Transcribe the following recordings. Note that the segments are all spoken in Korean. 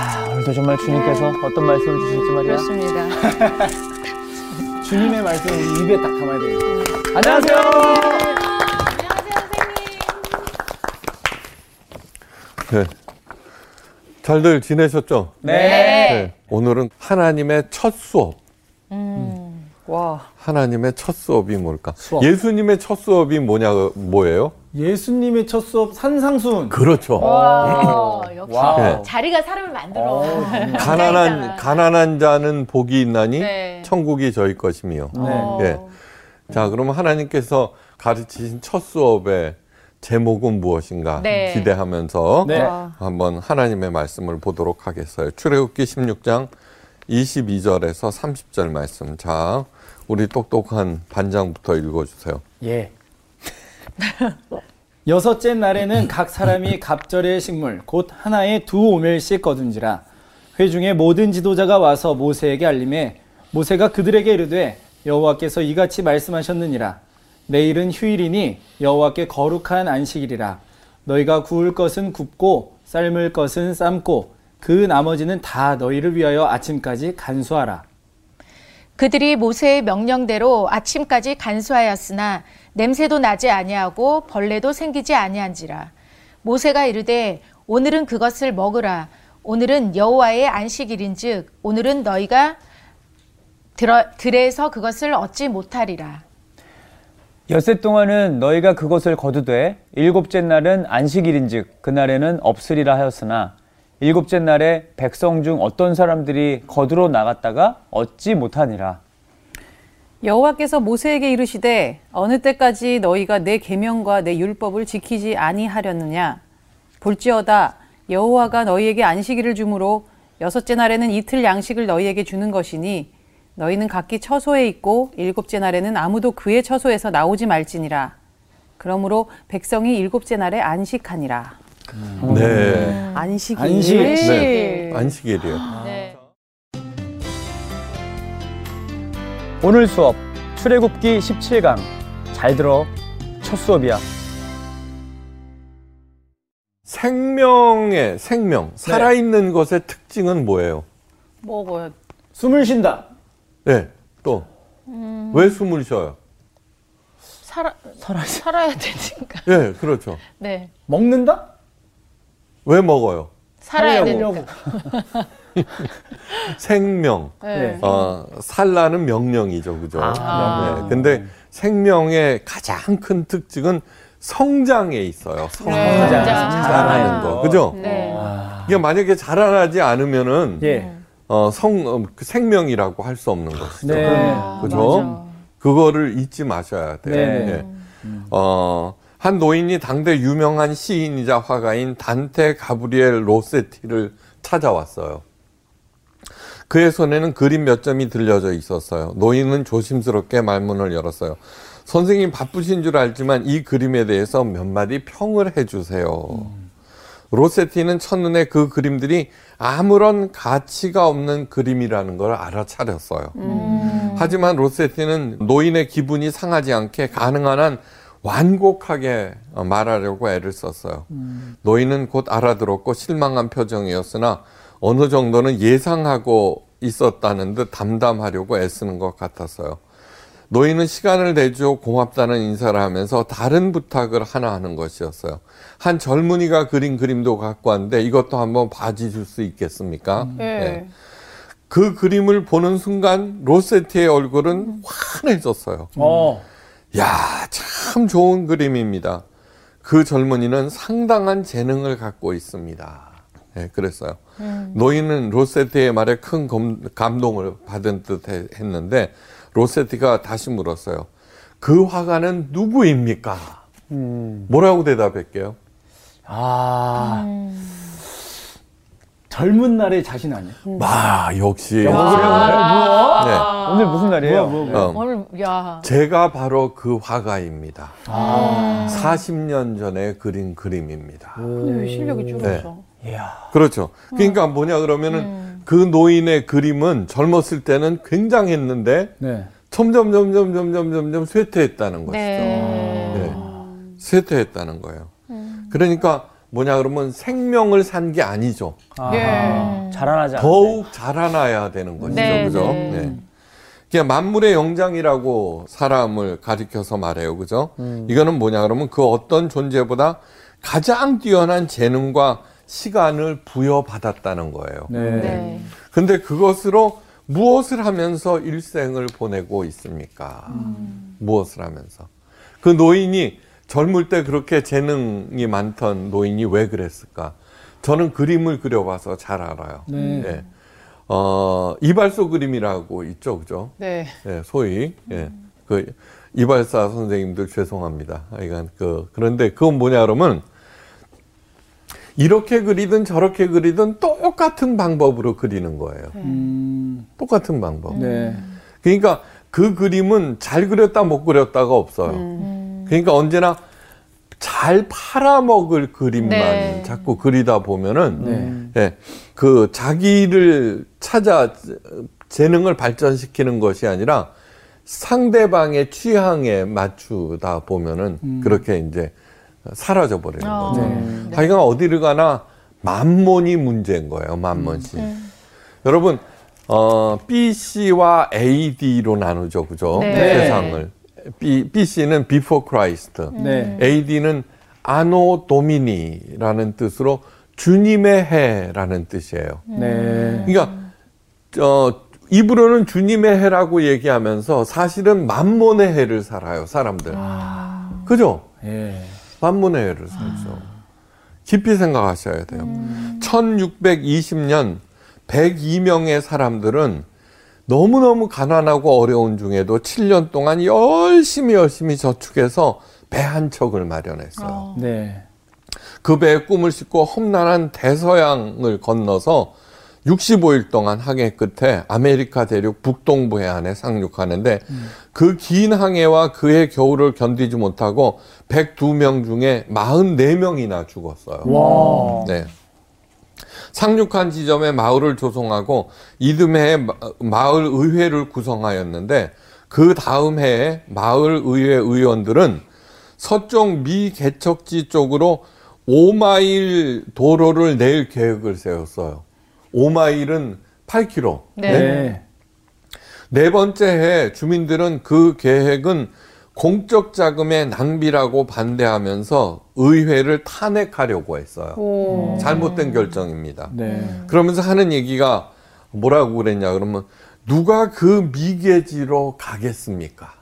아, 오늘도 정말 주님께서 어떤 말씀을 주실지 말이야. 그렇습니다. 주님의 말씀을 입에 딱 담아야 돼요. 안녕하세요. 안녕하세요, 선생님. 네. 잘들 지내셨죠? 네. 네. 오늘은 하나님의 첫 수업. 와. 하나님의 첫 수업이 뭘까? 수업. 예수님의 첫 수업이 뭐냐, 뭐예요? 예수님의 첫 수업 산상수훈. 그렇죠. 와, 역시 와우. 네. 자리가 사람을 만들어. 어, 정말. 가난한. 가난한 자는 복이 있나니 네. 천국이 저희 것이며. 네. 어. 예. 자, 그러면 하나님께서 가르치신 첫 수업의 제목은 무엇인가 네. 기대하면서 네. 와. 한번 하나님의 말씀을 보도록 하겠어요. 출애굽기 16장 22절에서 30절 말씀. 자, 우리 똑똑한 반장부터 읽어주세요. 예. 여섯째 날에는 각 사람이 갑절의 식물 곧 하나에 두 오멜씩 거둔지라 회중의 모든 지도자가 와서 모세에게 알림해 모세가 그들에게 이르되 여호와께서 이같이 말씀하셨느니라 내일은 휴일이니 여호와께 거룩한 안식일이라 너희가 구울 것은 굽고 삶을 것은 삶고 그 나머지는 다 너희를 위하여 아침까지 간수하라 그들이 모세의 명령대로 아침까지 간수하였으나 냄새도 나지 아니하고 벌레도 생기지 아니한지라. 모세가 이르되 오늘은 그것을 먹으라. 오늘은 여호와의 안식일인즉 오늘은 너희가 들에서 그것을 얻지 못하리라. 엿새 동안은 너희가 그것을 거두되 일곱째 날은 안식일인즉 그날에는 없으리라 하였으나 일곱째 날에 백성 중 어떤 사람들이 거두러 나갔다가 얻지 못하니라. 여호와께서 모세에게 이르시되 어느 때까지 너희가 내 계명과 내 율법을 지키지 아니하렸느냐? 볼지어다 여호와가 너희에게 안식일을 주므로 여섯째 날에는 이틀 양식을 너희에게 주는 것이니 너희는 각기 처소에 있고 일곱째 날에는 아무도 그의 처소에서 나오지 말지니라. 그러므로 백성이 일곱째 날에 안식하니라 네. 안식일 안식. 네. 안식일이에요. 네. 오늘 수업 출애굽기 17강 잘 들어 첫 수업이야 생명의 생명, 살아있는 것의 특징은 뭐예요? 먹어요 숨을 쉰다 네. 또. 왜 숨을 쉬어요? 살아, 살아야 되니까 예, 그렇죠. 네 먹는다 왜 먹어요? 살아야. 되니까 생명. 네. 어, 살라는 명령이죠. 그죠? 아, 네. 근데 생명의 가장 큰 특징은 성장에 있어요. 성, 네, 성장. 자라는 거. 그죠? 네. 이게 만약에 자라나지 않으면은 예. 어, 성, 어, 그 생명이라고 할 수 없는 것이죠. 네. 그죠? 그거를 잊지 마셔야 돼요. 네. 예. 어, 한 노인이 당대 유명한 시인이자 화가인 단테 가브리엘 로세티를 찾아왔어요. 그의 손에는 그림 몇 점이 들려져 있었어요. 노인은 조심스럽게 말문을 열었어요. 선생님 바쁘신 줄 알지만 이 그림에 대해서 몇 마디 평을 해주세요. 로세티는 첫눈에 그 그림들이 아무런 가치가 없는 그림이라는 걸 알아차렸어요. 하지만 로세티는 노인의 기분이 상하지 않게 가능한 한 완곡하게 말하려고 애를 썼어요. 노인은 곧 알아들었고 실망한 표정이었으나 어느 정도는 예상하고 있었다는 듯 담담하려고 애쓰는 것 같았어요. 노인은 시간을 내주어 고맙다는 인사를 하면서 다른 부탁을 하나 하는 것이었어요. 한 젊은이가 그린 그림도 갖고 왔는데 이것도 한번 봐주실 수 있겠습니까? 네. 그 그림을 보는 순간 로세티의 얼굴은 환해졌어요. 어. 야, 참 좋은 그림입니다. 그 젊은이는 상당한 재능을 갖고 있습니다. 네, 그랬어요. 노인은 로세티의 말에 큰 검- 감동을 받은 듯 해- 했는데 로세티가 다시 물었어요. 그 화가는 누구입니까? 뭐라고 대답할게요? 아. 젊은 날의 자신 아니야? 아, 역시. 아, 네. 오늘 무슨 날이에요? 뭐야, 뭐야, 어, 오늘 야 제가 바로 그 화가입니다. 아. 40년 전에 그린 그림입니다. 근데 왜 실력이 줄었어 그렇죠. 그러니까 뭐냐 그러면은 그 노인의 그림은 젊었을 때는 굉장했는데 네. 점점 점점 점점 점점 쇠퇴했다는 것이죠. 네. 네. 쇠퇴했다는 거예요. 그러니까 뭐냐 그러면 생명을 산 게 아니죠. 아, 예. 자라나지. 더욱 자라나야 되는 것이죠. 네, 그죠? 네. 네. 그냥 만물의 영장이라고 사람을 가리켜서 말해요. 그죠? 이거는 뭐냐 그러면 그 어떤 존재보다 가장 뛰어난 재능과 시간을 부여받았다는 거예요. 네. 네. 근데 그것으로 무엇을 하면서 일생을 보내고 있습니까? 무엇을 하면서? 그 노인이 젊을 때 그렇게 재능이 많던 노인이 왜 그랬을까? 저는 그림을 그려봐서 잘 알아요. 네. 예. 어, 이발소 그림이라고 있죠, 그죠? 네. 예, 소위, 예. 그, 이발사 선생님들 죄송합니다. 하여간 그, 그런데 그건 뭐냐 그러면, 이렇게 그리든 저렇게 그리든 똑같은 방법으로 그리는 거예요. 음, 똑같은 방법. 네. 그러니까 그 그림은 잘 그렸다 못 그렸다가 없어요. 음. 그러니까 언제나 잘 팔아먹을 그림만 네. 자꾸 그리다 보면은 네. 예, 그 자기를 찾아 재능을 발전시키는 것이 아니라 상대방의 취향에 맞추다 보면은 그렇게 이제 사라져 버리는 어. 거죠. 네. 하여간 어디를 가나 만몬이 문제인 거예요. 만몬씨. 여러분 어, B C와 A D로 나누죠, 그죠? 네. 세상을 B B C는 Before Christ, 네. A D는 아노 도미니라는 뜻으로 주님의 해라는 뜻이에요. 네. 그러니까 어, 입으로는 주님의 해라고 얘기하면서 사실은 만몬의 해를 살아요, 사람들. 그죠? 예. 만문의 해를 살죠. 깊이 생각하셔야 돼요. 1620년 102명의 사람들은 너무너무 가난하고 어려운 중에도 7년 동안 열심히 열심히 저축해서 배 한 척을 마련했어요. 네. 그 배에 꿈을 싣고 험난한 대서양을 건너서 65일 동안 항해 끝에 아메리카 대륙 북동부 해안에 상륙하는데 그 긴 항해와 그해 겨울을 견디지 못하고 102명 중에 44명이나 죽었어요. 와. 네. 상륙한 지점에 마을을 조성하고 이듬해에 마- 마을 의회를 구성하였는데 그 다음 해에 마을 의회 의원들은 서쪽 미 개척지 쪽으로 5마일 도로를 낼 계획을 세웠어요. 5마일은 8km. 네. 네. 네 번째 해 주민들은 그 계획은 공적 자금의 낭비라고 반대하면서 의회를 탄핵하려고 했어요. 오. 잘못된 결정입니다. 네. 그러면서 하는 얘기가 뭐라고 그랬냐 그러면 누가 그 미개지로 가겠습니까?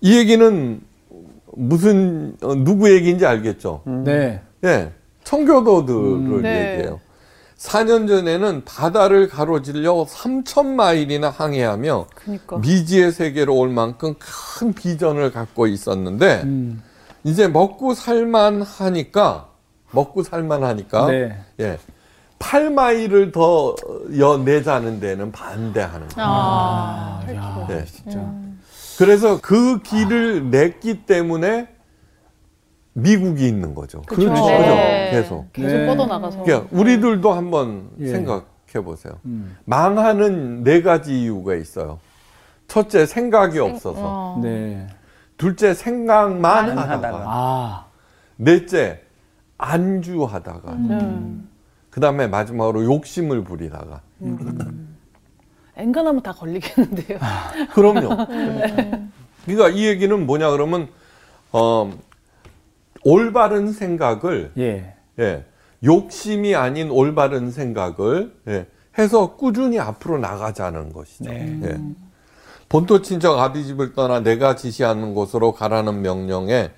이 얘기는 무슨 어, 누구 얘기인지 알겠죠? 네. 예, 청교도들을 네. 얘기해요. 4년 전에는 바다를 가로질러 3천 마일이나 항해하며 그니까. 미지의 세계로 올 만큼 큰 비전을 갖고 있었는데 음. 이제 먹고 살만 하니까 먹고 살만 하니까 네. 예. 8마일을 더 여, 내자는 데는 반대하는 거예요. 아. 아, 야, 네. 진짜. 그래서 그 길을 냈기 때문에 미국이 있는 거죠. 그렇죠. 그죠? 네. 계속. 계속 네. 뻗어나가서. 그러니까 우리들도 한번 예. 생각해 보세요. 음. 망하는 네 가지 이유가 있어요. 첫째, 생각이 없어서. 어. 네. 둘째, 생각만 안 하다가. 하다가. 아. 넷째, 안주하다가. 음. 그 다음에 마지막으로 욕심을 부리다가. 엔간하면 다 걸리겠는데요. 그럼요. 그러니까 이 얘기는 뭐냐 그러면 어 올바른 생각을 예. 예, 욕심이 아닌 올바른 생각을 예, 해서 꾸준히 앞으로 나가자는 것이죠. 네. 예. 본토 친척 아비집을 떠나 내가 지시하는 곳으로 가라는 명령에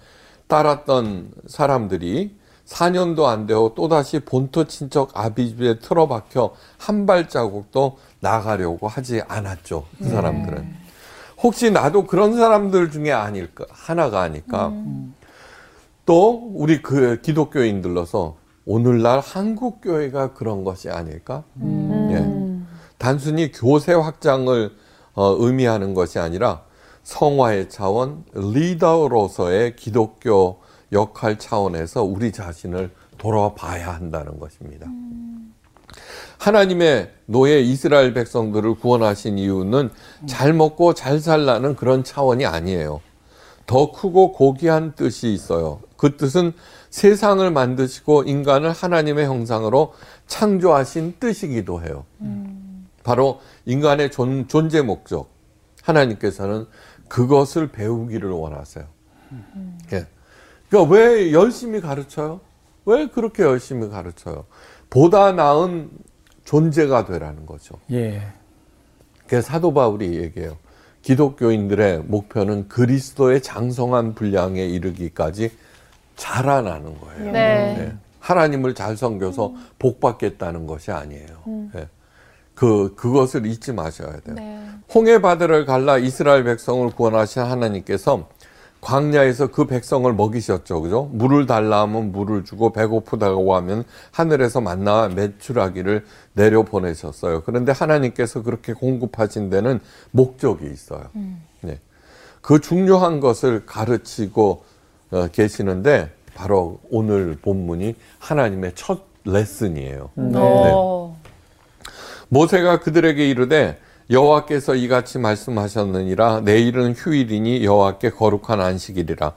따랐던 사람들이 4년도 안 되고 또다시 본토 친척 아비집에 틀어박혀 한 발자국도 나가려고 하지 않았죠. 그 사람들은. 혹시 나도 그런 사람들 중에 아닐까, 하나가 아닐까. 또 우리 그 기독교인들로서 오늘날 한국 교회가 그런 것이 아닐까? 예. 단순히 교세 확장을 어, 의미하는 것이 아니라 성화의 차원, 리더로서의 기독교 역할 차원에서 우리 자신을 돌아봐야 한다는 것입니다. 하나님의 노예 이스라엘 백성들을 구원하신 이유는 잘 먹고 잘 살라는 그런 차원이 아니에요. 더 크고 고귀한 뜻이 있어요. 그 뜻은 세상을 만드시고 인간을 하나님의 형상으로 창조하신 뜻이기도 해요. 바로 인간의 존, 존재 목적. 하나님께서는 그것을 배우기를 원하세요. 예. 그러니까 왜 열심히 가르쳐요? 왜 그렇게 열심히 가르쳐요? 보다 나은 존재가 되라는 거죠. 예. 그래서 사도 바울이 얘기해요. 기독교인들의 목표는 그리스도의 장성한 분량에 이르기까지 자라나는 거예요. 네. 네. 하나님을 잘 섬겨서 복 받겠다는 것이 아니에요. 예. 그 그것을 잊지 마셔야 돼요. 네. 홍해 바다를 갈라 이스라엘 백성을 구원하신 하나님께서 광야에서 그 백성을 먹이셨죠. 그죠? 물을 달라 하면 물을 주고 배고프다고 하면 하늘에서 만나 매출하기를 내려 보내셨어요. 그런데 하나님께서 그렇게 공급하신 데는 목적이 있어요. 네. 그 중요한 것을 가르치고 어, 계시는데 바로 오늘 본문이 하나님의 첫 레슨이에요. 어. 모세가 그들에게 이르되 여호와께서 이같이 말씀하셨느니라 내일은 휴일이니 여호와께 거룩한 안식일이라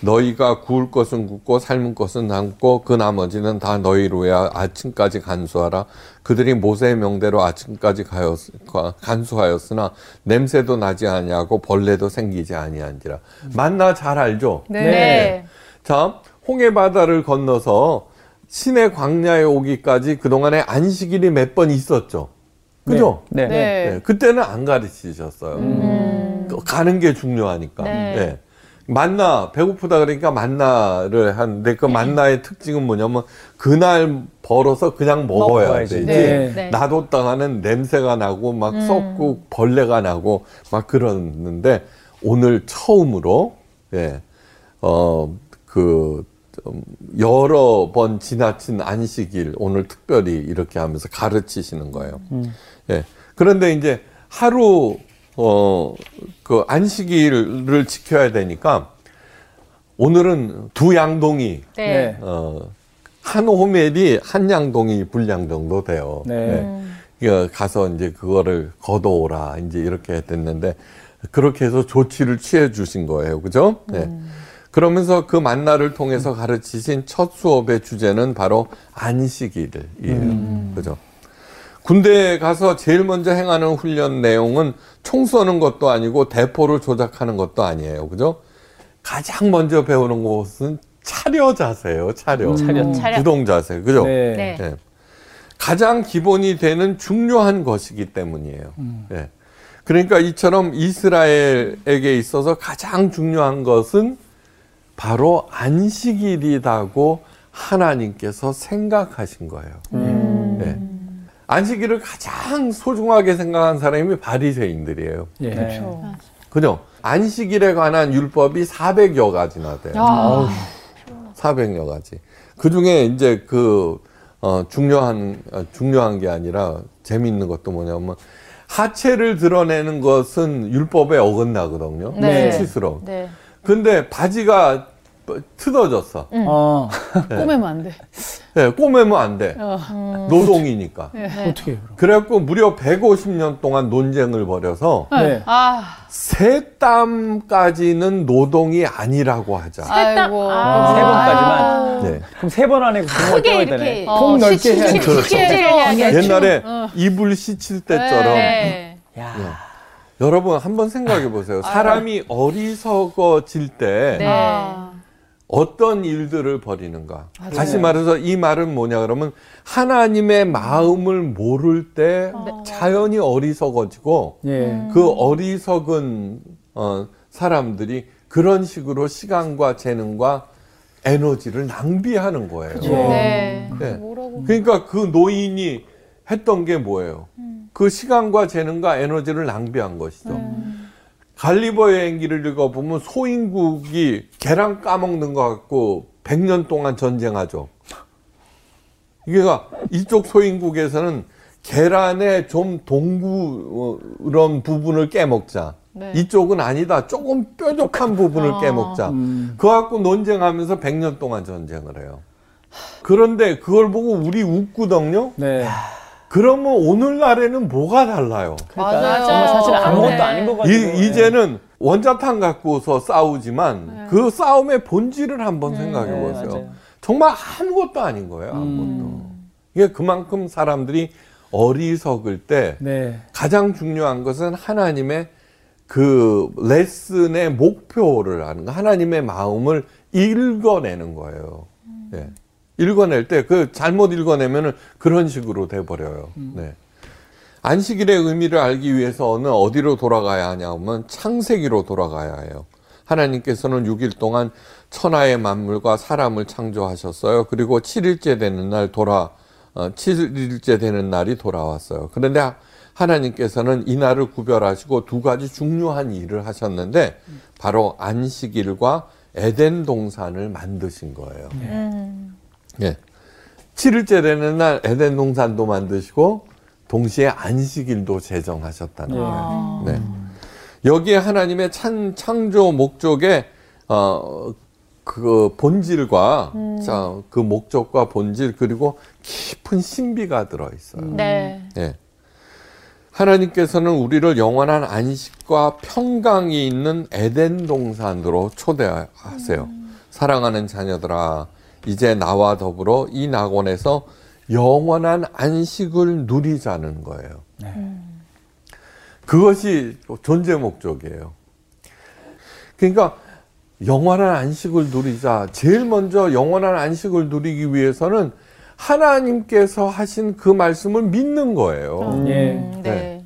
너희가 구울 것은 굽고 삶은 것은 삶고 그 나머지는 다 너희로야 아침까지 간수하라 그들이 모세의 명대로 아침까지 가였, 가- 간수하였으나 냄새도 나지 아니하고 벌레도 생기지 아니한지라 만나 잘 알죠? 네. 네. 자, 홍해 바다를 건너서 신의 광야에 오기까지 그동안에 안식일이 몇 번 있었죠. 그죠? 네. 네. 네, 그때는 안 가르치셨어요. 그 가는 게 중요하니까. 네. 네. 만나 배고프다 그러니까 만나를 하는데 그 만나의 특징은 뭐냐면 그날 벌어서 그냥 먹어야 먹어야지. 되지. 네. 네. 놔뒀다가는 냄새가 나고 막 썩고 벌레가 나고 막 그러는데 오늘 처음으로 예. 어그 여러 번 지나친 안식일 오늘 특별히 이렇게 하면서 가르치시는 거예요. 예. 그런데 이제 하루 어 그 안식일을 지켜야 되니까 오늘은 두 양동이 네. 어 한 호멜이 한 양동이 분량 정도 돼요. 네. 예. 그 가서 이제 그거를 걷어오라 이제 이렇게 됐는데 그렇게 해서 조치를 취해 주신 거예요. 그죠? 네. 그러면서 그 만나를 통해서 가르치신 첫 수업의 주제는 바로 안식일이에요. 그죠? 군대에 가서 제일 먼저 행하는 훈련 내용은 총 쏘는 것도 아니고 대포를 조작하는 것도 아니에요. 그죠? 가장 먼저 배우는 것은 차려 자세예요. 차려. 차려. 차려. 구동 자세. 그죠? 네. 네. 예. 가장 기본이 되는 중요한 것이기 때문이에요. 예. 그러니까 이처럼 이스라엘에게 있어서 가장 중요한 것은 바로 안식일이라고 하나님께서 생각하신 거예요. 예. 안식일을 가장 소중하게 생각한 사람이 바리새인들이에요. 예. 그렇죠. 그죠? 안식일에 관한 율법이 400여 가지나 돼요. 아. 400여 가지. 그 중에 이제 그, 어, 중요한, 어, 중요한 게 아니라 재미있는 것도 뭐냐면 하체를 드러내는 것은 율법에 어긋나거든요. 네. 수치스러워. 네. 근데 바지가 틀어졌어. 어, 꼬매면 안 돼. 네, 꼬매면 안 돼. 어. 노동이니까. 어떻게 해요? 그럼? 그래갖고 무려 150년 동안 논쟁을 벌여서 네. 아. 세땀까지는 노동이 아니라고 하자. 아이고. 아. 세 번까지만. 네. 그럼 세 번 안에 공을 크게 떼어야 이렇게 되네. 폭 넓게 해야 돼. 그렇죠. 해야겠죠. 옛날에 이불 씻을 때처럼 네. 야. 여러분 한번 생각해 보세요. 사람이 어리석어질 때 네. 아. 어떤 일들을 벌이는가. 다시 말해서 이 말은 뭐냐 그러면 하나님의 마음을 모를 때 자연히 어리석어지고 예. 그 어리석은 어, 사람들이 그런 식으로 시간과 재능과 에너지를 낭비하는 거예요. 네. 네. 그러니까 그 노인이 했던 게 뭐예요? 그 시간과 재능과 에너지를 낭비한 것이죠. 갈리버 여행기를 읽어보면 소인국이 계란 까먹는 것 같고 100년 동안 전쟁하죠. 이게 이쪽 소인국에서는 계란의 좀 동구런 부분을 깨먹자. 네. 이쪽은 아니다. 조금 뾰족한 부분을 아. 깨먹자. 음. 그거 갖고 논쟁하면서 100년 동안 전쟁을 해요. 그런데 그걸 보고 우리 웃거든요. 네. 그러면 오늘날에는 뭐가 달라요? 맞아요. 정말 사실 아무것도 네. 아닌 것 같아요. 이, 이제는 원자탄 갖고서 싸우지만 그 싸움의 본질을 한번 생각해 네, 보세요. 맞아요. 정말 아무것도 아닌 거예요. 아무것도. 이게 그만큼 사람들이 어리석을 때 네. 가장 중요한 것은 하나님의 그 레슨의 목표를 아는 거, 하나님의 마음을 읽어내는 거예요. 예. 읽어낼 때 그 잘못 읽어내면은 그런 식으로 돼 버려요. 네. 안식일의 의미를 알기 위해서는 어디로 돌아가야 하냐면 창세기로 돌아가야 해요. 하나님께서는 6일 동안 천하의 만물과 사람을 창조하셨어요. 그리고 7일째 되는 날 돌아 어, 7일째 되는 날이 돌아왔어요. 그런데 하나님께서는 이 날을 구별하시고 두 가지 중요한 일을 하셨는데 바로 안식일과 에덴 동산을 만드신 거예요. 예. 7일째 되는 날 에덴 동산도 만드시고 동시에 안식일도 제정하셨다는 거예요. 네. 여기에 하나님의 찬, 창조 목적의 어, 그 본질과 자, 그 목적과 본질 그리고 깊은 신비가 들어 있어요. 네. 예. 하나님께서는 우리를 영원한 안식과 평강이 있는 에덴 동산으로 초대하세요. 사랑하는 자녀들아, 이제 나와 더불어 이 낙원에서 영원한 안식을 누리자는 거예요. 그것이 존재 목적이에요. 그러니까 영원한 안식을 누리자. 제일 먼저 영원한 안식을 누리기 위해서는 하나님께서 하신 그 말씀을 믿는 거예요. 예. 음, 네. 네.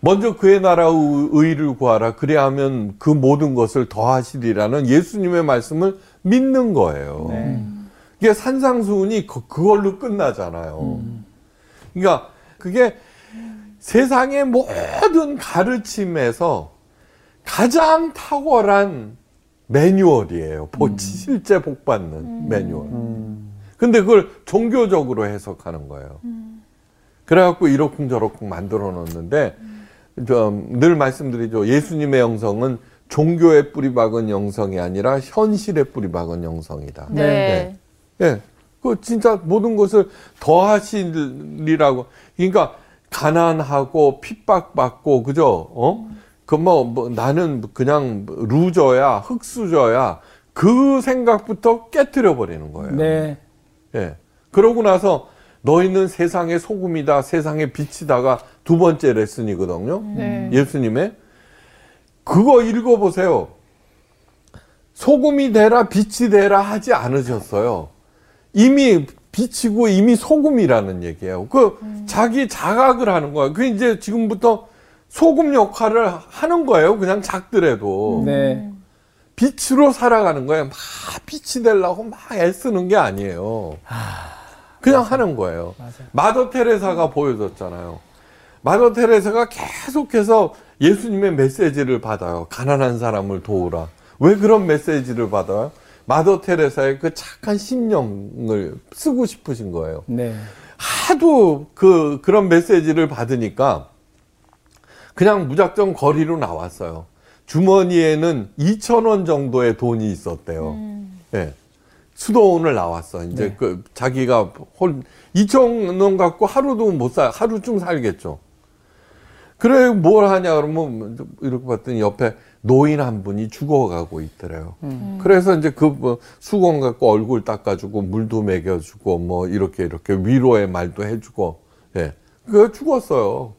먼저 그의 나라의 의를 구하라. 그래야 하면 그 모든 것을 더하시리라는 예수님의 말씀을 믿는 거예요. 네. 이게 산상수훈이 그, 그걸로 끝나잖아요. 그러니까 그게 세상의 모든 가르침에서 가장 탁월한 매뉴얼이에요. 복- 실제 복 받는 매뉴얼. 근데 그걸 종교적으로 해석하는 거예요. 그래갖고 이러쿵저러쿵 만들어 놓는데 좀늘 말씀드리죠. 예수님의 영성은 종교에 뿌리 박은 영성이 아니라 현실에 뿌리 박은 영성이다. 네. 예. 그 진짜 모든 것을 더하시리라고. 그러니까 가난하고 핍박받고 그죠? 어? 그뭐 뭐 나는 그냥 루저야, 흙수저야. 그 생각부터 깨뜨려 버리는 거예요. 네. 예. 그러고 나서 너희는 세상의 소금이다, 세상의 빛이다가 두 번째 레슨이거든요. 네. 예수님의 그거 읽어보세요. 소금이 되라, 빛이 되라 하지 않으셨어요. 이미 빛이고 이미 소금이라는 얘기예요. 그 자기 자각을 하는 거예요. 그 이제 지금부터 소금 역할을 하는 거예요. 그냥 작더라도. 네. 빛으로 살아가는 거예요. 막 빛이 되려고 막 애쓰는 게 아니에요. 그냥 하는 거예요. 맞아요. 마더 테레사가 보여줬잖아요. 마더 테레사가 계속해서 예수님의 메시지를 받아요. 가난한 사람을 도우라. 왜 그런 메시지를 받아요? 마더 테레사의 그 착한 심령을 쓰고 싶으신 거예요. 네. 하도 그 그런 메시지를 받으니까 그냥 무작정 거리로 나왔어요. 주머니에는 2천 원 정도의 돈이 있었대요. 예. 수도원을 나왔어. 이제 네. 그 자기가 홀 2천 원 갖고 하루도 못 살, 하루쯤 살겠죠. 그래 뭘 하냐 그러면 이렇게 봤더니 옆에 노인 한 분이 죽어가고 있더래요. 그래서 이제 그 뭐 수건 갖고 얼굴 닦아주고 물도 먹여주고 뭐 이렇게 이렇게 위로의 말도 해주고 예, 그 죽었어요.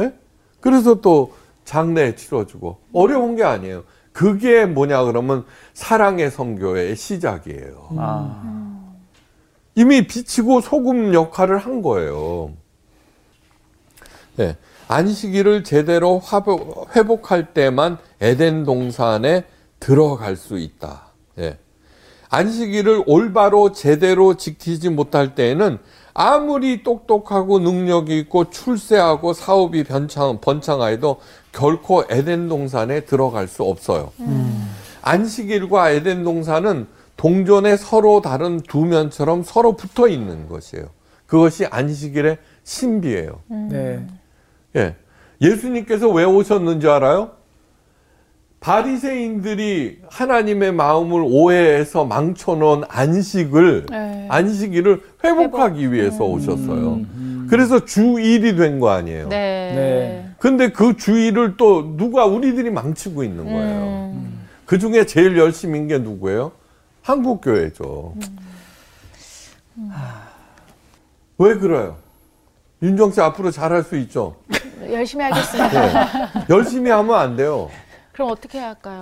예? 그래서 또 장례 치러주고 어려운 게 아니에요. 그게 뭐냐 그러면 사랑의 선교의 시작이에요. 아. 이미 비치고 소금 역할을 한 거예요. 예. 안식일을 제대로 회복할 때만 에덴 동산에 들어갈 수 있다. 예. 안식일을 올바로 제대로 지키지 못할 때에는 아무리 똑똑하고 능력이 있고 출세하고 사업이 번창, 번창하여도 결코 에덴 동산에 들어갈 수 없어요. 안식일과 에덴 동산은 동전의 서로 다른 두 면처럼 서로 붙어 있는 것이에요. 그것이 안식일의 신비예요. 네. 예. 예수님께서 왜 오셨는지 알아요? 바리새인들이 하나님의 마음을 오해해서 망쳐놓은 안식을 네. 안식일을 회복하기 위해서 오셨어요. 그래서 주일이 된 거 아니에요. 네. 네. 근데 그 주일을 또 누가 우리들이 망치고 있는 거예요. 음. 그 중에 제일 열심인 게 누구예요? 한국 교회죠. 왜 그래요? 윤정 씨 앞으로 잘할 수 있죠. 열심히 하겠습니다. 네. 열심히 하면 안 돼요. 그럼 어떻게 해야 할까요?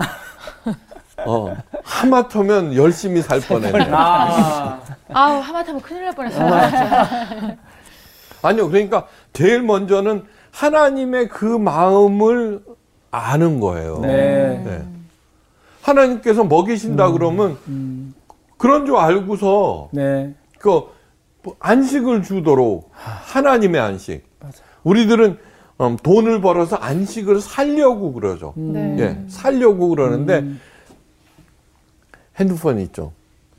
어, 하마터면 열심히 살 뻔했네. 아, 아우 하마터면 큰일 날 뻔했어요. 아니요, 그러니까 제일 먼저는 하나님의 그 마음을 아는 거예요. 네. 네. 하나님께서 먹이신다 그러면 음, 그런 줄 알고서 네. 그 안식을 주도록 하나님의 안식. 맞아요. 우리들은 음, 돈을 벌어서 안식을 살려고 그러죠. 네. 예, 살려고 그러는데 음. 핸드폰 있죠.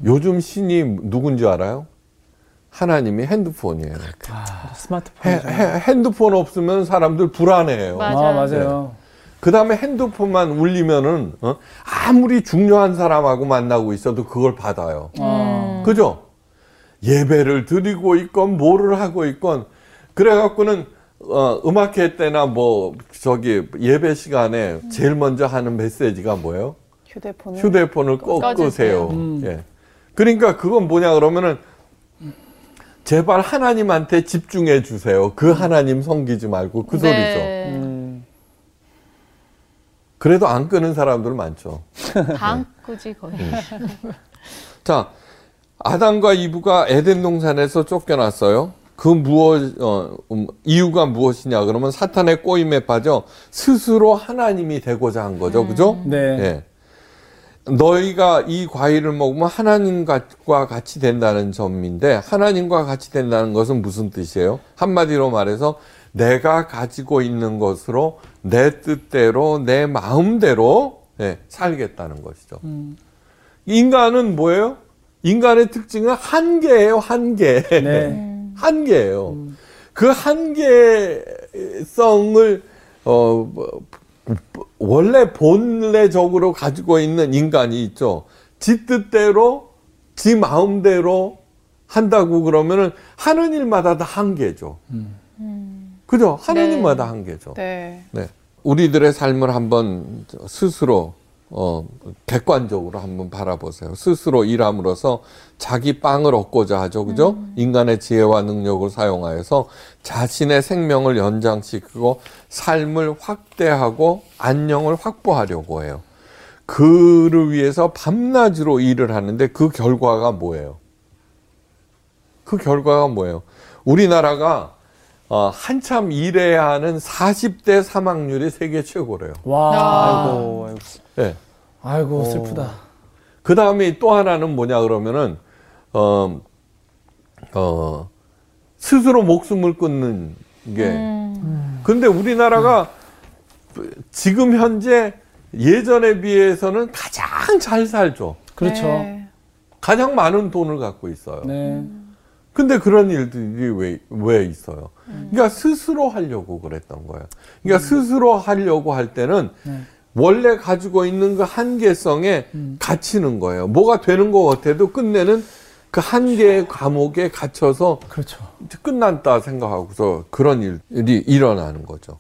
요즘 신이 누군지 알아요? 하나님이 핸드폰이에요. 스마트폰. 헤- 헤- 핸드폰 없으면 사람들 불안해요. 맞아요. 아, 맞아요. 그 다음에 핸드폰만 울리면은 어? 아무리 중요한 사람하고 만나고 있어도 그걸 받아요. 아. 그죠? 예배를 드리고 있건 뭐를 하고 있건 그래갖고는 어, 음악회 때나 뭐 저기 예배 시간에 제일 먼저 하는 메시지가 뭐예요? 휴대폰을 휴대폰을 꼭 꺼주세요. 끄세요. 음. 예. 그러니까 그건 뭐냐 그러면은 제발 하나님한테 집중해 주세요. 그 하나님 섬기지 말고 그 소리죠. 네. 음, 그래도 안 끄는 사람들 많죠. 당 꾸지 거의. 자, 아담과 이브가 에덴 동산에서 쫓겨났어요. 그 무엇 어, 음, 이유가 무엇이냐 그러면 사탄의 꼬임에 빠져 스스로 하나님이 되고자 한 거죠. 그죠? 네. 예. 너희가 이 과일을 먹으면 하나님과 같이 된다는 점인데 하나님과 같이 된다는 것은 무슨 뜻이에요? 한마디로 말해서 내가 가지고 있는 것으로 내 뜻대로 내 마음대로 예, 살겠다는 것이죠. 음. 인간은 뭐예요? 인간의 특징은 한계예요, 한계. 네. 한계예요. 그 한계성을 어 뭐, 원래 본래적으로 가지고 있는 인간이 있죠. 지 뜻대로 지 마음대로 한다고 그러면은 하는 일마다 다 한계죠. 그죠? 하는 네. 일마다 한계죠. 네. 네. 우리들의 삶을 한번 스스로 어, 객관적으로 한번 바라보세요. 스스로 일함으로써 자기 빵을 얻고자 하죠. 그죠? 인간의 지혜와 능력을 사용하여서 자신의 생명을 연장시키고 삶을 확대하고 안녕을 확보하려고 해요. 그를 위해서 밤낮으로 일을 하는데 그 결과가 뭐예요? 그 결과가 뭐예요? 우리나라가 어, 한참 일해야 하는 40대 사망률이 세계 최고래요. 와. 아이고, 아이고. 예. 아이고, 슬프다. 그 다음에 또 하나는 뭐냐 그러면은 어, 어, 스스로 목숨을 끊는 게. 음. 근데 우리나라가 지금 현재 예전에 비해서는 가장 잘 살죠. 그렇죠. 네. 가장 많은 돈을 갖고 있어요. 네. 근데 그런 일들이 왜, 왜 있어요? 그러니까 스스로 하려고 그랬던 거예요. 그러니까 스스로 하려고 할 때는 네. 원래 가지고 있는 그 한계성에 갇히는 거예요. 뭐가 되는 것 같아도 끝내는 그 한계의 감옥에 갇혀서 그렇죠. 끝났다 생각하고서 그런 일이 일어나는 거죠.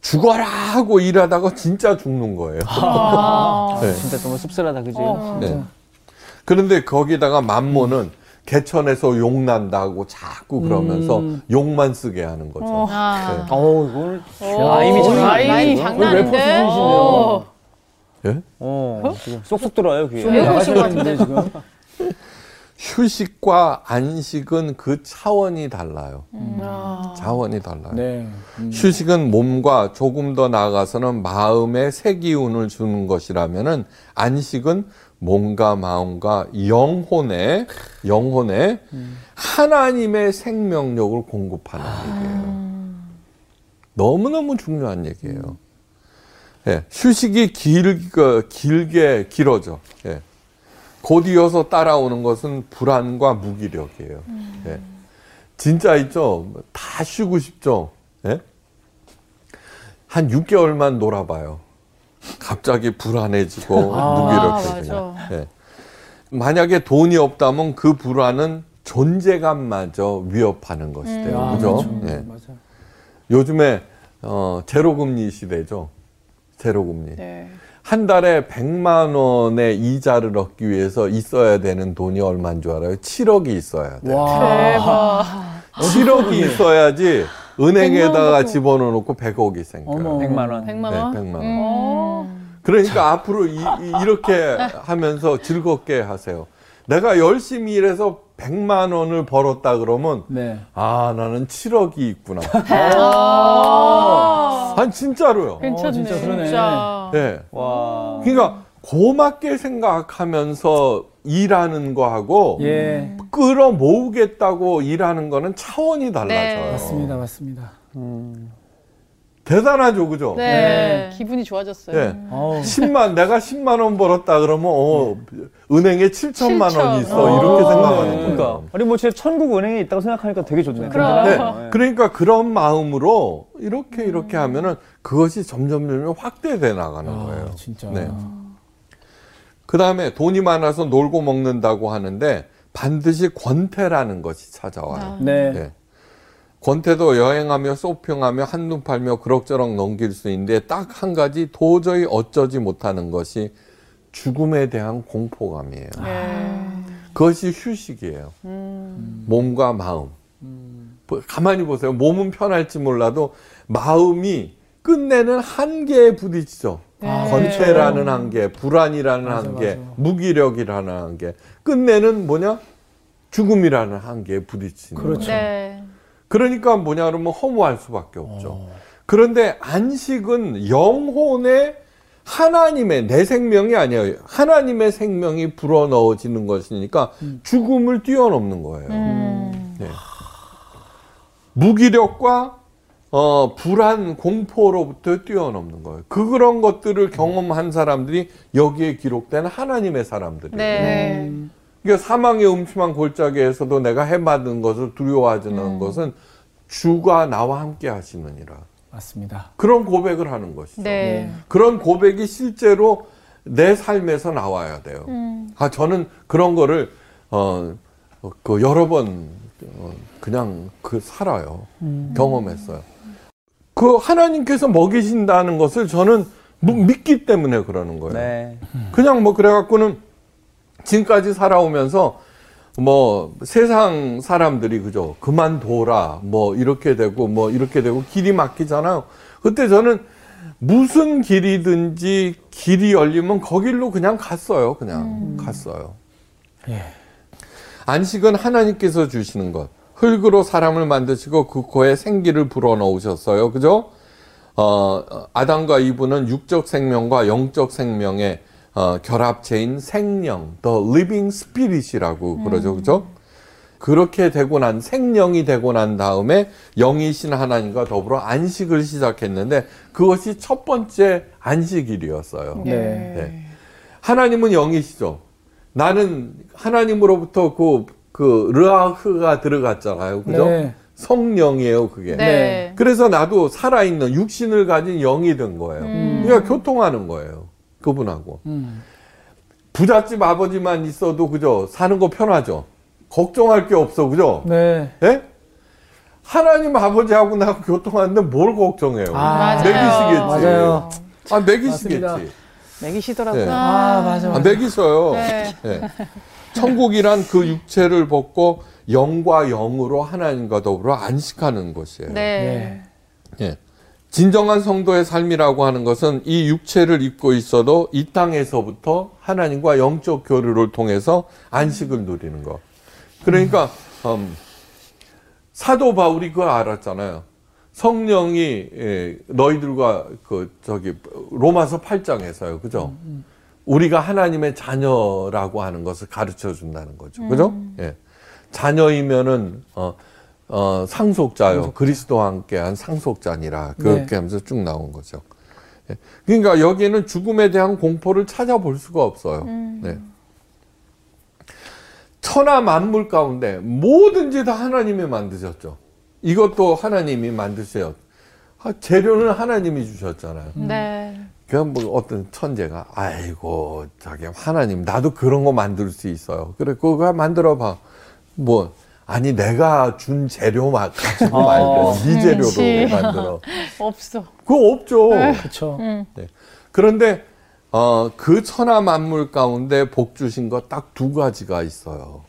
죽어라 하고 일하다가 진짜 죽는 거예요. 아. 네. 진짜 너무 씁쓸하다, 그지? 어. 네. 그런데 거기다가 만모는 개천에서 욕 난다고 자꾸 그러면서 음. 욕만 쓰게 하는 거죠. 아. 어우, 이걸. 어, 라임이 장난 아니네, 라임이 이거. 장난 래퍼 아닌데? 수준이시네요. 어. 예? 어, 지금 쏙쏙 들어요, 귀에. 것 지금. 휴식과 안식은 그 차원이 달라요. 아. 차원이 달라요. 네. 음. 휴식은 몸과 조금 더 나아가서는 마음에 새 기운을 주는 것이라면은 안식은 몸과 마음과 영혼에 영혼에 하나님의 생명력을 공급하는 얘기예요. 너무너무 중요한 얘기예요. 예, 휴식이 길, 그, 길게 길어져. 예. 곧 이어서 따라오는 것은 불안과 무기력이에요. 예. 진짜 있죠? 다 쉬고 싶죠? 예? 한 6개월만 놀아봐요. 갑자기 불안해지고 아, 무기력해지고. 예. 만약에 돈이 없다면 그 불안은 존재감마저 위협하는 것이 돼요. 아, 그죠? 그렇죠. 예. 맞아요. 요즘에 어, 제로금리 시대죠. 제로금리. 네. 한 달에 100만 원의 이자를 얻기 위해서 있어야 되는 돈이 얼마인 줄 알아요? 7억이 있어야 돼요. 와. 7억이 있어야지 100만 은행에다가 집어넣고 100억이 생겨요. 어머. 100만 원. 100만 네, 원? 100만 원. 음. 그러니까 앞으로 이, 렇게 하면서 즐겁게 하세요. 내가 열심히 일해서 100만 원을 벌었다 그러면 네. 아 나는 7억이 있구나. 아. 아 진짜로요. 괜찮네. 어, 진짜 그러네. 진짜. 네. 와. 그러니까 고맙게 생각하면서 일하는 거하고 예. 끌어 모으겠다고 일하는 거는 차원이 달라져요. 네. 맞습니다. 맞습니다. 대단하죠, 그죠? 네. 네. 기분이 좋아졌어요. 네. 어우. 10만 내가 10만 원 벌었다 그러면 어 은행에 7천만 원이 있어. 이렇게 어. 생각하는 거예요. 그러니까 아니 뭐 진짜 천국 은행에 있다고 생각하니까 되게 좋네. 그럼. 네. 그러니까 그런 마음으로 이렇게 이렇게 하면은 그것이 점점 점점 확대돼 나가는 거예요. 아, 진짜. 네. 그 다음에 돈이 많아서 놀고 먹는다고 하는데 반드시 권태라는 것이 찾아와요. 네. 네. 권태도 여행하며 쇼핑하며 한눈 팔며 그럭저럭 넘길 수 있는데 딱 한 가지 도저히 어쩌지 못하는 것이 죽음에 대한 공포감이에요. 네. 그것이 휴식이에요. 몸과 마음. 뭐, 가만히 보세요. 몸은 편할지 몰라도 마음이 끝내는 한계에 부딪히죠. 네. 권태라는 한계, 불안이라는 맞아, 한계, 맞아. 무기력이라는 한계. 끝내는 뭐냐? 죽음이라는 한계에 부딪히는 그렇죠. 거예요. 네. 그러니까 뭐냐 그러면 허무할 수밖에 없죠. 어. 그런데 안식은 영혼의 하나님의 내 생명이 아니에요. 하나님의 생명이 불어넣어지는 것이니까 죽음을 뛰어넘는 거예요. 음. 네. 무기력과 어, 불안, 공포로부터 뛰어넘는 거예요. 그 그런 것들을 경험한 사람들이 여기에 기록된 하나님의 사람들이에요. 네. 그러니까 사망의 음침한 골짜기에서도 내가 해받은 것을 두려워하지 않는 음. 것은 주가 나와 함께 하시느니라. 맞습니다. 그런 고백을 하는 것이죠. 네. 그런 고백이 실제로 내 삶에서 나와야 돼요. 음. 아 저는 그런 거를 어, 어, 그 여러 번 어, 그냥 그 살아요. 경험했어요. 그 하나님께서 먹이신다는 것을 저는 무- 믿기 때문에 그러는 거예요. 네. 그냥 뭐 그래갖고는 지금까지 살아오면서 뭐 세상 사람들이 그죠 그만둬라 뭐 이렇게 되고 뭐 이렇게 되고 길이 막히잖아요. 그때 저는 무슨 길이든지 길이 열리면 거길로 그냥 갔어요. 그냥 갔어요. 예. 안식은 하나님께서 주시는 것. 흙으로 사람을 만드시고 그 코에 생기를 불어넣으셨어요. 그죠? 어, 아담과 이브는 육적 생명과 영적 생명의 어, 결합체인 생령, the living spirit이라고 그러죠. 그죠? 그렇게 되고 난 생령이 되고 난 다음에 영이신 하나님과 더불어 안식을 시작했는데 그것이 첫 번째 안식일이었어요. 네. 네. 하나님은 영이시죠. 나는 하나님으로부터 그, 그, 르아흐가 들어갔잖아요. 그죠? 네. 성령이에요, 그게. 네. 그래서 나도 살아있는 육신을 가진 영이 된 거예요. 그러니까 교통하는 거예요. 그분하고. 음. 부잣집 아버지만 있어도 그죠? 사는 거 편하죠? 걱정할 게 없어, 그죠? 네. 예? 하나님 아버지하고 나하고 교통하는데 뭘 걱정해요? 아, 먹이시겠지. 맞아요. 아, 먹이시겠지. 맞습니다. 먹이시더라고요. 네. 아, 맞아. 아, 맞아. 먹이셔요. 네. 예. 천국이란 그 육체를 벗고 영과 영으로 하나님과 더불어 안식하는 곳이에요. 네. 예. 진정한 성도의 삶이라고 하는 것은 이 육체를 입고 있어도 이 땅에서부터 하나님과 영적 교류를 통해서 안식을 누리는 것. 그러니까 음, 사도 바울이 그걸 알았잖아요. 성령이 예, 너희들과 그 저기 로마서 8장에서요. 그죠? 우리가 하나님의 자녀라고 하는 것을 가르쳐 준다는 거죠. 그죠? 예. 자녀이면은 어, 어, 상속자요. 그리스도와 함께한 상속자니라. 그렇게 네. 하면서 쭉 나온 거죠. 예. 그러니까 여기에는 죽음에 대한 공포를 찾아볼 수가 없어요. 네. 천하 만물 가운데 뭐든지 다 하나님이 만드셨죠. 이것도 하나님이 만드세요. 아, 재료는 하나님이 주셨잖아요. 네. 그냥 뭐 어떤 천재가 아이고 자기 하나님 나도 그런 거 만들 수 있어요. 그래 그거 만들어 봐. 뭐 아니 내가 준 재료 마- 가지고 어. 말고 네 재료로 그치. 만들어. 없어. 그거 없죠. 그렇죠. 음. 그런데 어, 그 천하 만물 가운데 복 주신 거 딱 두 가지가 있어요.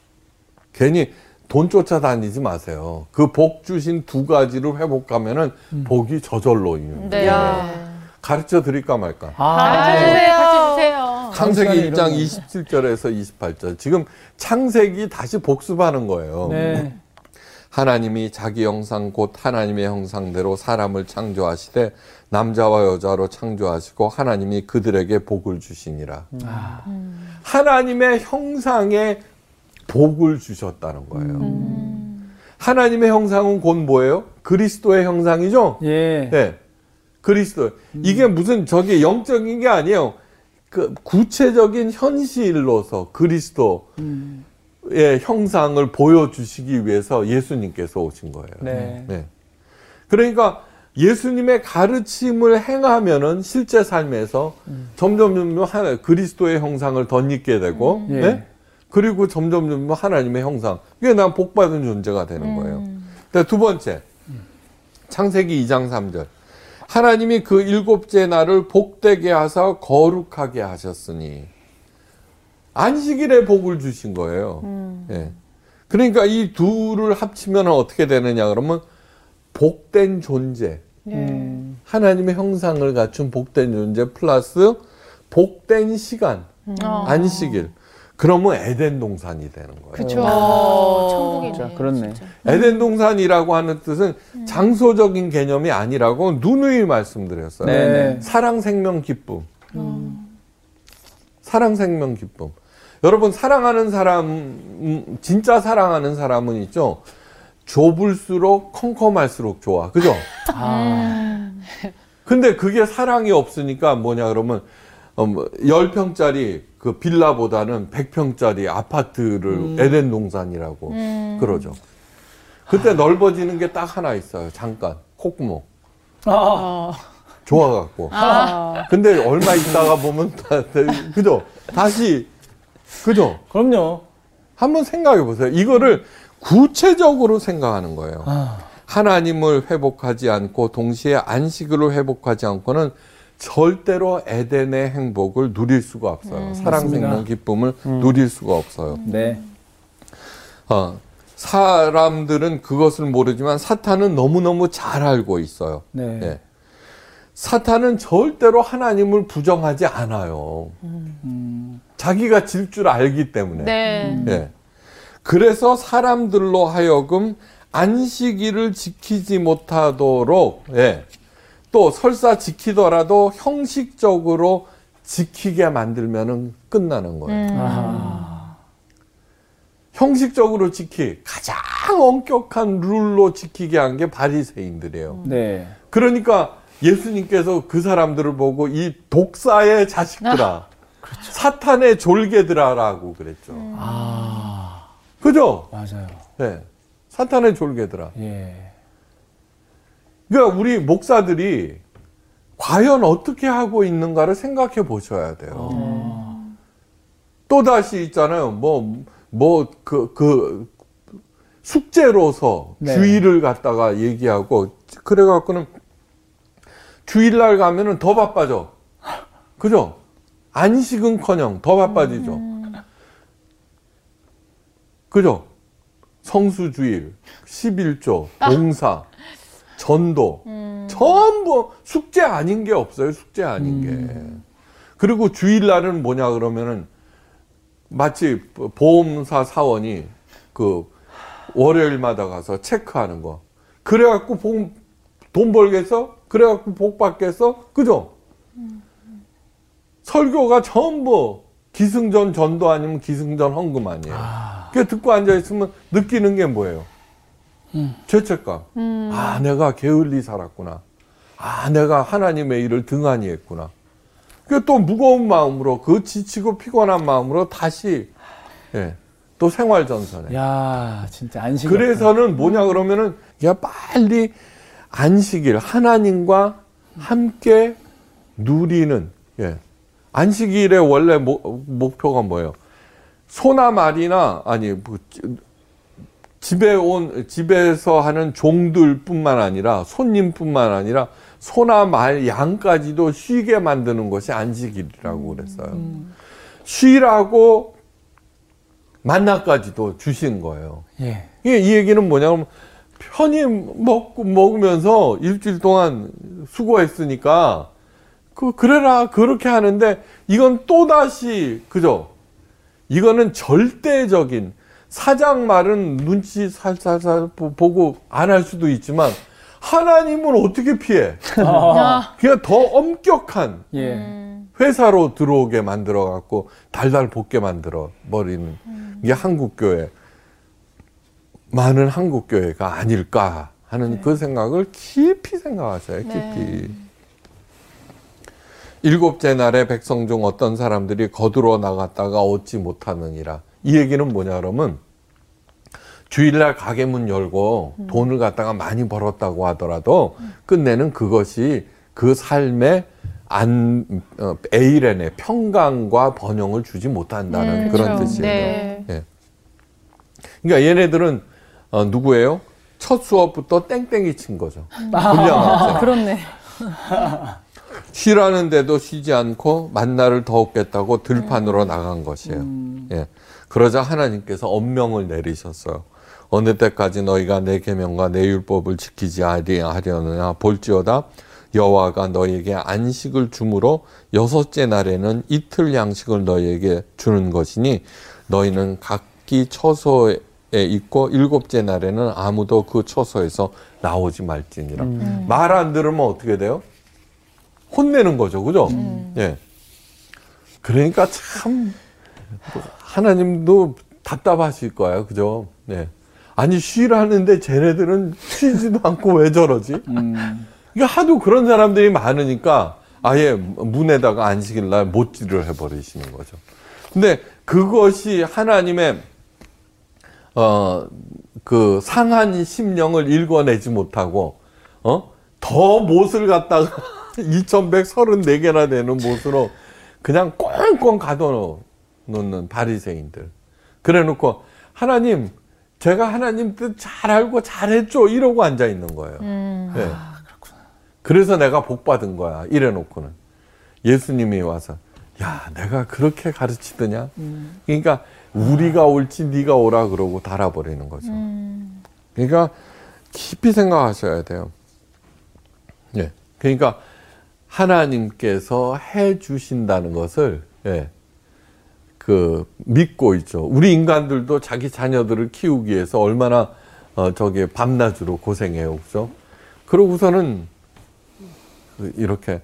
괜히 돈 쫓아다니지 마세요. 그 복 주신 두 가지를 회복하면은 복이 저절로 있는 네. 거예요. 가르쳐 드릴까 말까? 아, 가르쳐 주세요. 가르쳐 주세요. 창세기 시간에 1장 이런 27절에서 28절. 지금 창세기 다시 복습하는 거예요. 네. 하나님이 자기 형상 곧 하나님의 형상대로 사람을 창조하시되 남자와 여자로 창조하시고 하나님이 그들에게 복을 주시니라. 아, 하나님의 형상에 복을 주셨다는 거예요. 하나님의 형상은 곧 뭐예요? 그리스도의 형상이죠? 예. 네. 그리스도. 이게 무슨 저기 영적인 게 아니에요. 그 구체적인 현실로서 그리스도의 형상을 보여주시기 위해서 예수님께서 오신 거예요. 네. 그러니까 예수님의 가르침을 행하면은 실제 삶에서 점점 점점 하나 그리스도의 형상을 덧입게 되고, 예. 네? 그리고 점점 점점 하나님의 형상. 이게 난 복받은 존재가 되는 거예요. 근데 두 번째, 창세기 2장 3절. 하나님이 그 일곱째 날을 복되게 하사 거룩하게 하셨으니 안식일에 복을 주신 거예요. 예. 그러니까 이 둘을 합치면 어떻게 되느냐 그러면 복된 존재. 음. 하나님의 형상을 갖춘 복된 존재 플러스 복된 시간. 어. 안식일. 그러면 에덴 동산이 되는 거예요. 어. 천국이네. 그렇네. 진짜. 에덴 동산이라고 하는 뜻은 장소적인 개념이 아니라고 누누이 말씀드렸어요. 네, 네. 사랑, 생명, 기쁨. 사랑, 생명, 기쁨. 여러분 사랑하는 사람, 음, 진짜 사랑하는 사람은 있죠. 좁을수록 컴컴할수록 좋아. 그죠? 아, 근데 그게 사랑이 없으니까 뭐냐 그러면 10평짜리 그 빌라보다는 100평짜리 아파트를 에덴 동산이라고 그러죠. 그때 넓어지는 게 딱 하나 있어요. 잠깐 콧구멍 아, 어. 좋아갖고. 아, 근데 얼마 있다가 보면 다, 다- 그죠? 다시 그죠? 그럼요. 한번 생각해 보세요. 이거를 구체적으로 생각하는 거예요. 아, 하나님을 회복하지 않고 동시에 안식을 회복하지 않고는 절대로 에덴의 행복을 누릴 수가 없어요. 사랑, 맞습니다. 생명, 기쁨을 누릴 수가 없어요. 네. 어, 사람들은 그것을 모르지만 사탄은 너무너무 잘 알고 있어요. 네. 예. 사탄은 절대로 하나님을 부정하지 않아요. 음, 자기가 질 줄 알기 때문에. 네. 예. 그래서 사람들로 하여금 안식일을 지키지 못하도록, 예. 또 설사 지키더라도 형식적으로 지키게 만들면은 끝나는 거예요. 아, 형식적으로 지키 가장 엄격한 룰로 지키게 한 게 바리새인들이에요. 네. 그러니까 예수님께서 그 사람들을 보고 이 독사의 자식들아, 사탄의 졸개들아라고 그랬죠. 아, 그죠? 맞아요. 네. 사탄의 졸개들아. 예. 그러니까 우리 목사들이 과연 어떻게 하고 있는가를 생각해 보셔야 돼요. 또 다시 있잖아요. 뭐, 뭐, 그, 그, 숙제로서 네. 주일을 갖다가 얘기하고, 그래 갖고는 주일날 가면은 더 바빠져. 그죠? 안식은 커녕 더 바빠지죠. 그죠? 성수주일, 11조, 봉사, 전도, 전부 숙제 아닌 게 없어요. 숙제 아닌 게. 그리고 주일날은 뭐냐 그러면은 마치 보험사 사원이 그 월요일마다 가서 체크하는 거. 그래갖고 복, 돈 벌겠어? 그래갖고 복 받겠어? 그죠? 설교가 전부 기승전 전도 아니면 기승전 헌금 아니에요. 그 듣고 앉아 있으면 느끼는 게 뭐예요? 죄책감. 아, 내가 게을리 살았구나. 아, 내가 하나님의 일을 등한히 했구나. 그또 무거운 마음으로 그 지치고 피곤한 마음으로 다시 예, 또 생활 전선에. 야, 진짜 안식. 그래서는 뭐냐 그러면은 야 빨리 안식일 하나님과 함께 누리는 예. 안식일의 원래 목, 목표가 뭐예요? 소나 말이나 아니 뭐, 집에 온 집에서 하는 종들뿐만 아니라 손님뿐만 아니라 소나 말 양까지도 쉬게 만드는 것이 안식일이라고 그랬어요. 쉬라고 만나까지도 주신 거예요. 예. 이 얘기는 뭐냐면 편히 먹고 먹으면서 일주일 동안 수고했으니까 그 그래라 그렇게 하는데 이건 또 다시 그죠? 이거는 절대적인 사장 말은 눈치 살살살 보- 보고 안 할 수도 있지만 하나님은 어떻게 피해? 아, 그냥 더 엄격한 예. 음. 회사로 들어오게 만들어 갖고 달달 볶게 만들어 버리는 이게 한국 교회 많은 한국 교회가 아닐까 하는 그 생각을 깊이 생각하셔요. 깊이. 네. 일곱째 날에 백성 중 어떤 사람들이 거두러 나갔다가 얻지 못하느니라. 이 얘기는 뭐냐 그러면 주일날 가게 문 열고 돈을 갖다가 많이 벌었다고 하더라도 끝내는 그것이 그 삶의 안 어, 에이렌의 평강과 번영을 주지 못한다는 음, 그런 그렇죠. 뜻이에요. 네. 그러니까 얘네들은 어, 누구예요? 첫 수업부터 땡땡이 친 거죠. 불량학생. 아, 그렇네. 쉬라는데도 쉬지 않고 만나를 더 얻겠다고 들판으로 나간 것이에요. 예. 그러자 하나님께서 엄명을 내리셨어요. 어느 때까지 너희가 내 계명과 내 율법을 지키지 아니하려느냐 볼지어다 여호와가 너희에게 안식을 주므로 여섯째 날에는 이틀 양식을 너희에게 주는 것이니 너희는 각기 처소에 있고 일곱째 날에는 아무도 그 처소에서 나오지 말지니라. 말안 들으면 어떻게 돼요? 혼내는 거죠, 그죠? 예. 그러니까 참 하나님도 답답하실 거예요, 그죠? 예. 아니 쉬라는데 쟤네들은 쉬지도 않고 왜 저러지? 음. 그러니까 하도 그런 사람들이 많으니까 아예 문에다가 안식일 날 못질을 해버리시는 거죠. 근데 그것이 하나님의 어 그 상한 심령을 읽어내지 못하고 어더 못을 갖다가 2134개나 되는 못으로 그냥 꽁꽁 가둬놓는 바리새인들. 그래놓고 하나님 제가 하나님 뜻 잘 알고 잘했죠 이러고 앉아 있는 거예요. 음. 네. 그래서 내가 복 받은 거야. 이래놓고는 예수님이 와서 야 내가 그렇게 가르치더냐. 그러니까 우리가 옳지 네가 오라 그러고 달아버리는 거죠. 음. 그러니까 깊이 생각하셔야 돼요. 예. 그러니까 하나님께서 해 주신다는 것을 예. 그 믿고 있죠. 우리 인간들도 자기 자녀들을 키우기 위해서 얼마나 어 저기 밤낮으로 고생해요. 그죠? 그러고서는 그 이렇게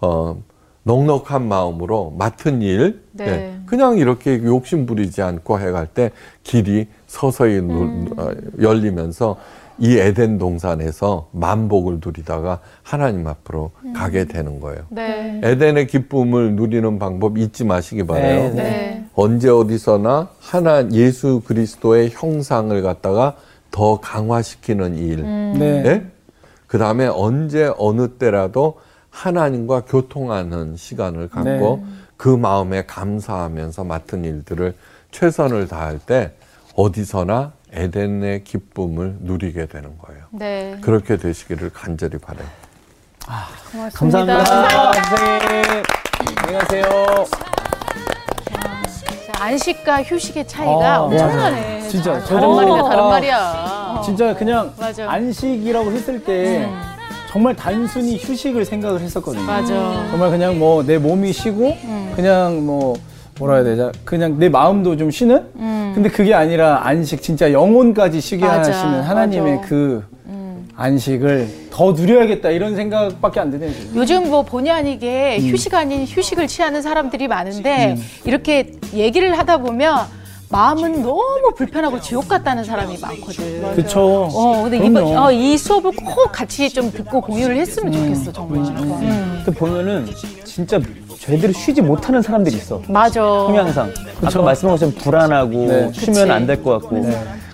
어 넉넉한 마음으로 맡은 일 네. 예, 그냥 이렇게 욕심 부리지 않고 해갈 때 길이 서서히 누- 어, 열리면서 이 에덴 동산에서 만복을 누리다가 하나님 앞으로 가게 되는 거예요. 네. 에덴의 기쁨을 누리는 방법 잊지 마시기 바래요. 네, 네. 언제 어디서나 하나 예수 그리스도의 형상을 갖다가 더 강화시키는 일. 음. 네. 예? 그 다음에 언제 어느 때라도 하나님과 교통하는 시간을 갖고 그 마음에 감사하면서 맡은 일들을 최선을 다할 때 어디서나 에덴의 기쁨을 누리게 되는 거예요. 네. 그렇게 되시기를 간절히 바래요. 감사합니다. 선생님. 안녕하세요. 자, 안식과 휴식의 차이가 아, 엄청나네. 진짜. 다른 저도- 말이네, 다른 아, 말이야. 진짜 그냥 맞아. 안식이라고 했을 때 정말 단순히 휴식을 생각을 했었거든요. 맞아. 정말 그냥 뭐 내 몸이 쉬고 그냥 뭐 뭐라 해야 되죠? 그냥 내 마음도 좀 쉬는? 근데 그게 아니라 안식 진짜 영혼까지 쉬게 맞아, 하시는 하나님의 맞아. 그 안식을 더 누려야겠다 이런 생각밖에 안 드네요. 지금. 요즘 뭐 본의 아니게 휴식 아닌 휴식을 취하는 사람들이 많은데 이렇게 얘기를 하다 보면 마음은 너무 불편하고 지옥 같다는 사람이 많거든. 그쵸. 어, 근데. 이번 어, 이 수업을 꼭 같이 좀 듣고 공유를 했으면 좋겠어, 정말. 음. 근데 보면은 진짜 제대로 쉬지 못하는 사람들이 있어. 맞아. 성향상. 아까 말씀한 것처럼 불안하고 네. 쉬면 안 될 것 같고.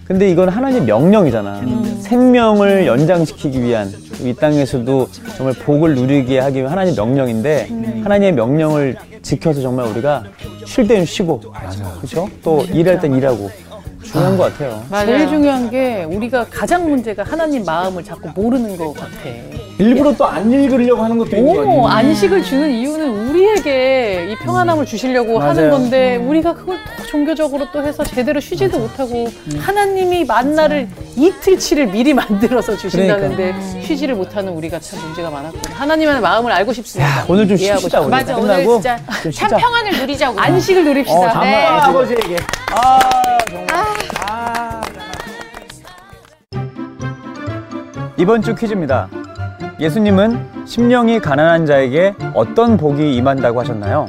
근데 이건 하나님 명령이잖아. 생명을 연장시키기 위한 이 땅에서도 정말 복을 누리게 하기 위한 하나님 명령인데 하나님의 명령을 지켜서 정말 우리가 쉴 때는 쉬고 그렇죠? 또 일할 땐 일하고 중요한 것 같아요. 제일 중요한 게 우리가 가장 문제가 하나님 마음을 자꾸 모르는 것 같아. 일부러 또 안 읽으려고 하는 것도 있는 거 아니에요? 오, 안식을 주는 이유는 우리에게 이 평안함을 주시려고 하는 맞아요. 건데 우리가 그걸 또 종교적으로 또 해서 제대로 쉬지도 못하고 하나님이 만나를 이틀치를 미리 만들어서 주신다는데 쉬지를 못하는 우리가 참 문제가 많았구나. 하나님의 마음을 알고 싶습니다. 오늘 좀 싶다. 우리. 맞아 오늘 끝나고 진짜 좀 참. 평안을 누리자고. 안식을 누립시다. 어, 정말 네. 아버지에게. 아, 정말. 이번 주 퀴즈입니다. 예수님은 심령이 가난한 자에게 어떤 복이 임한다고 하셨나요?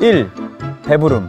1. 배부름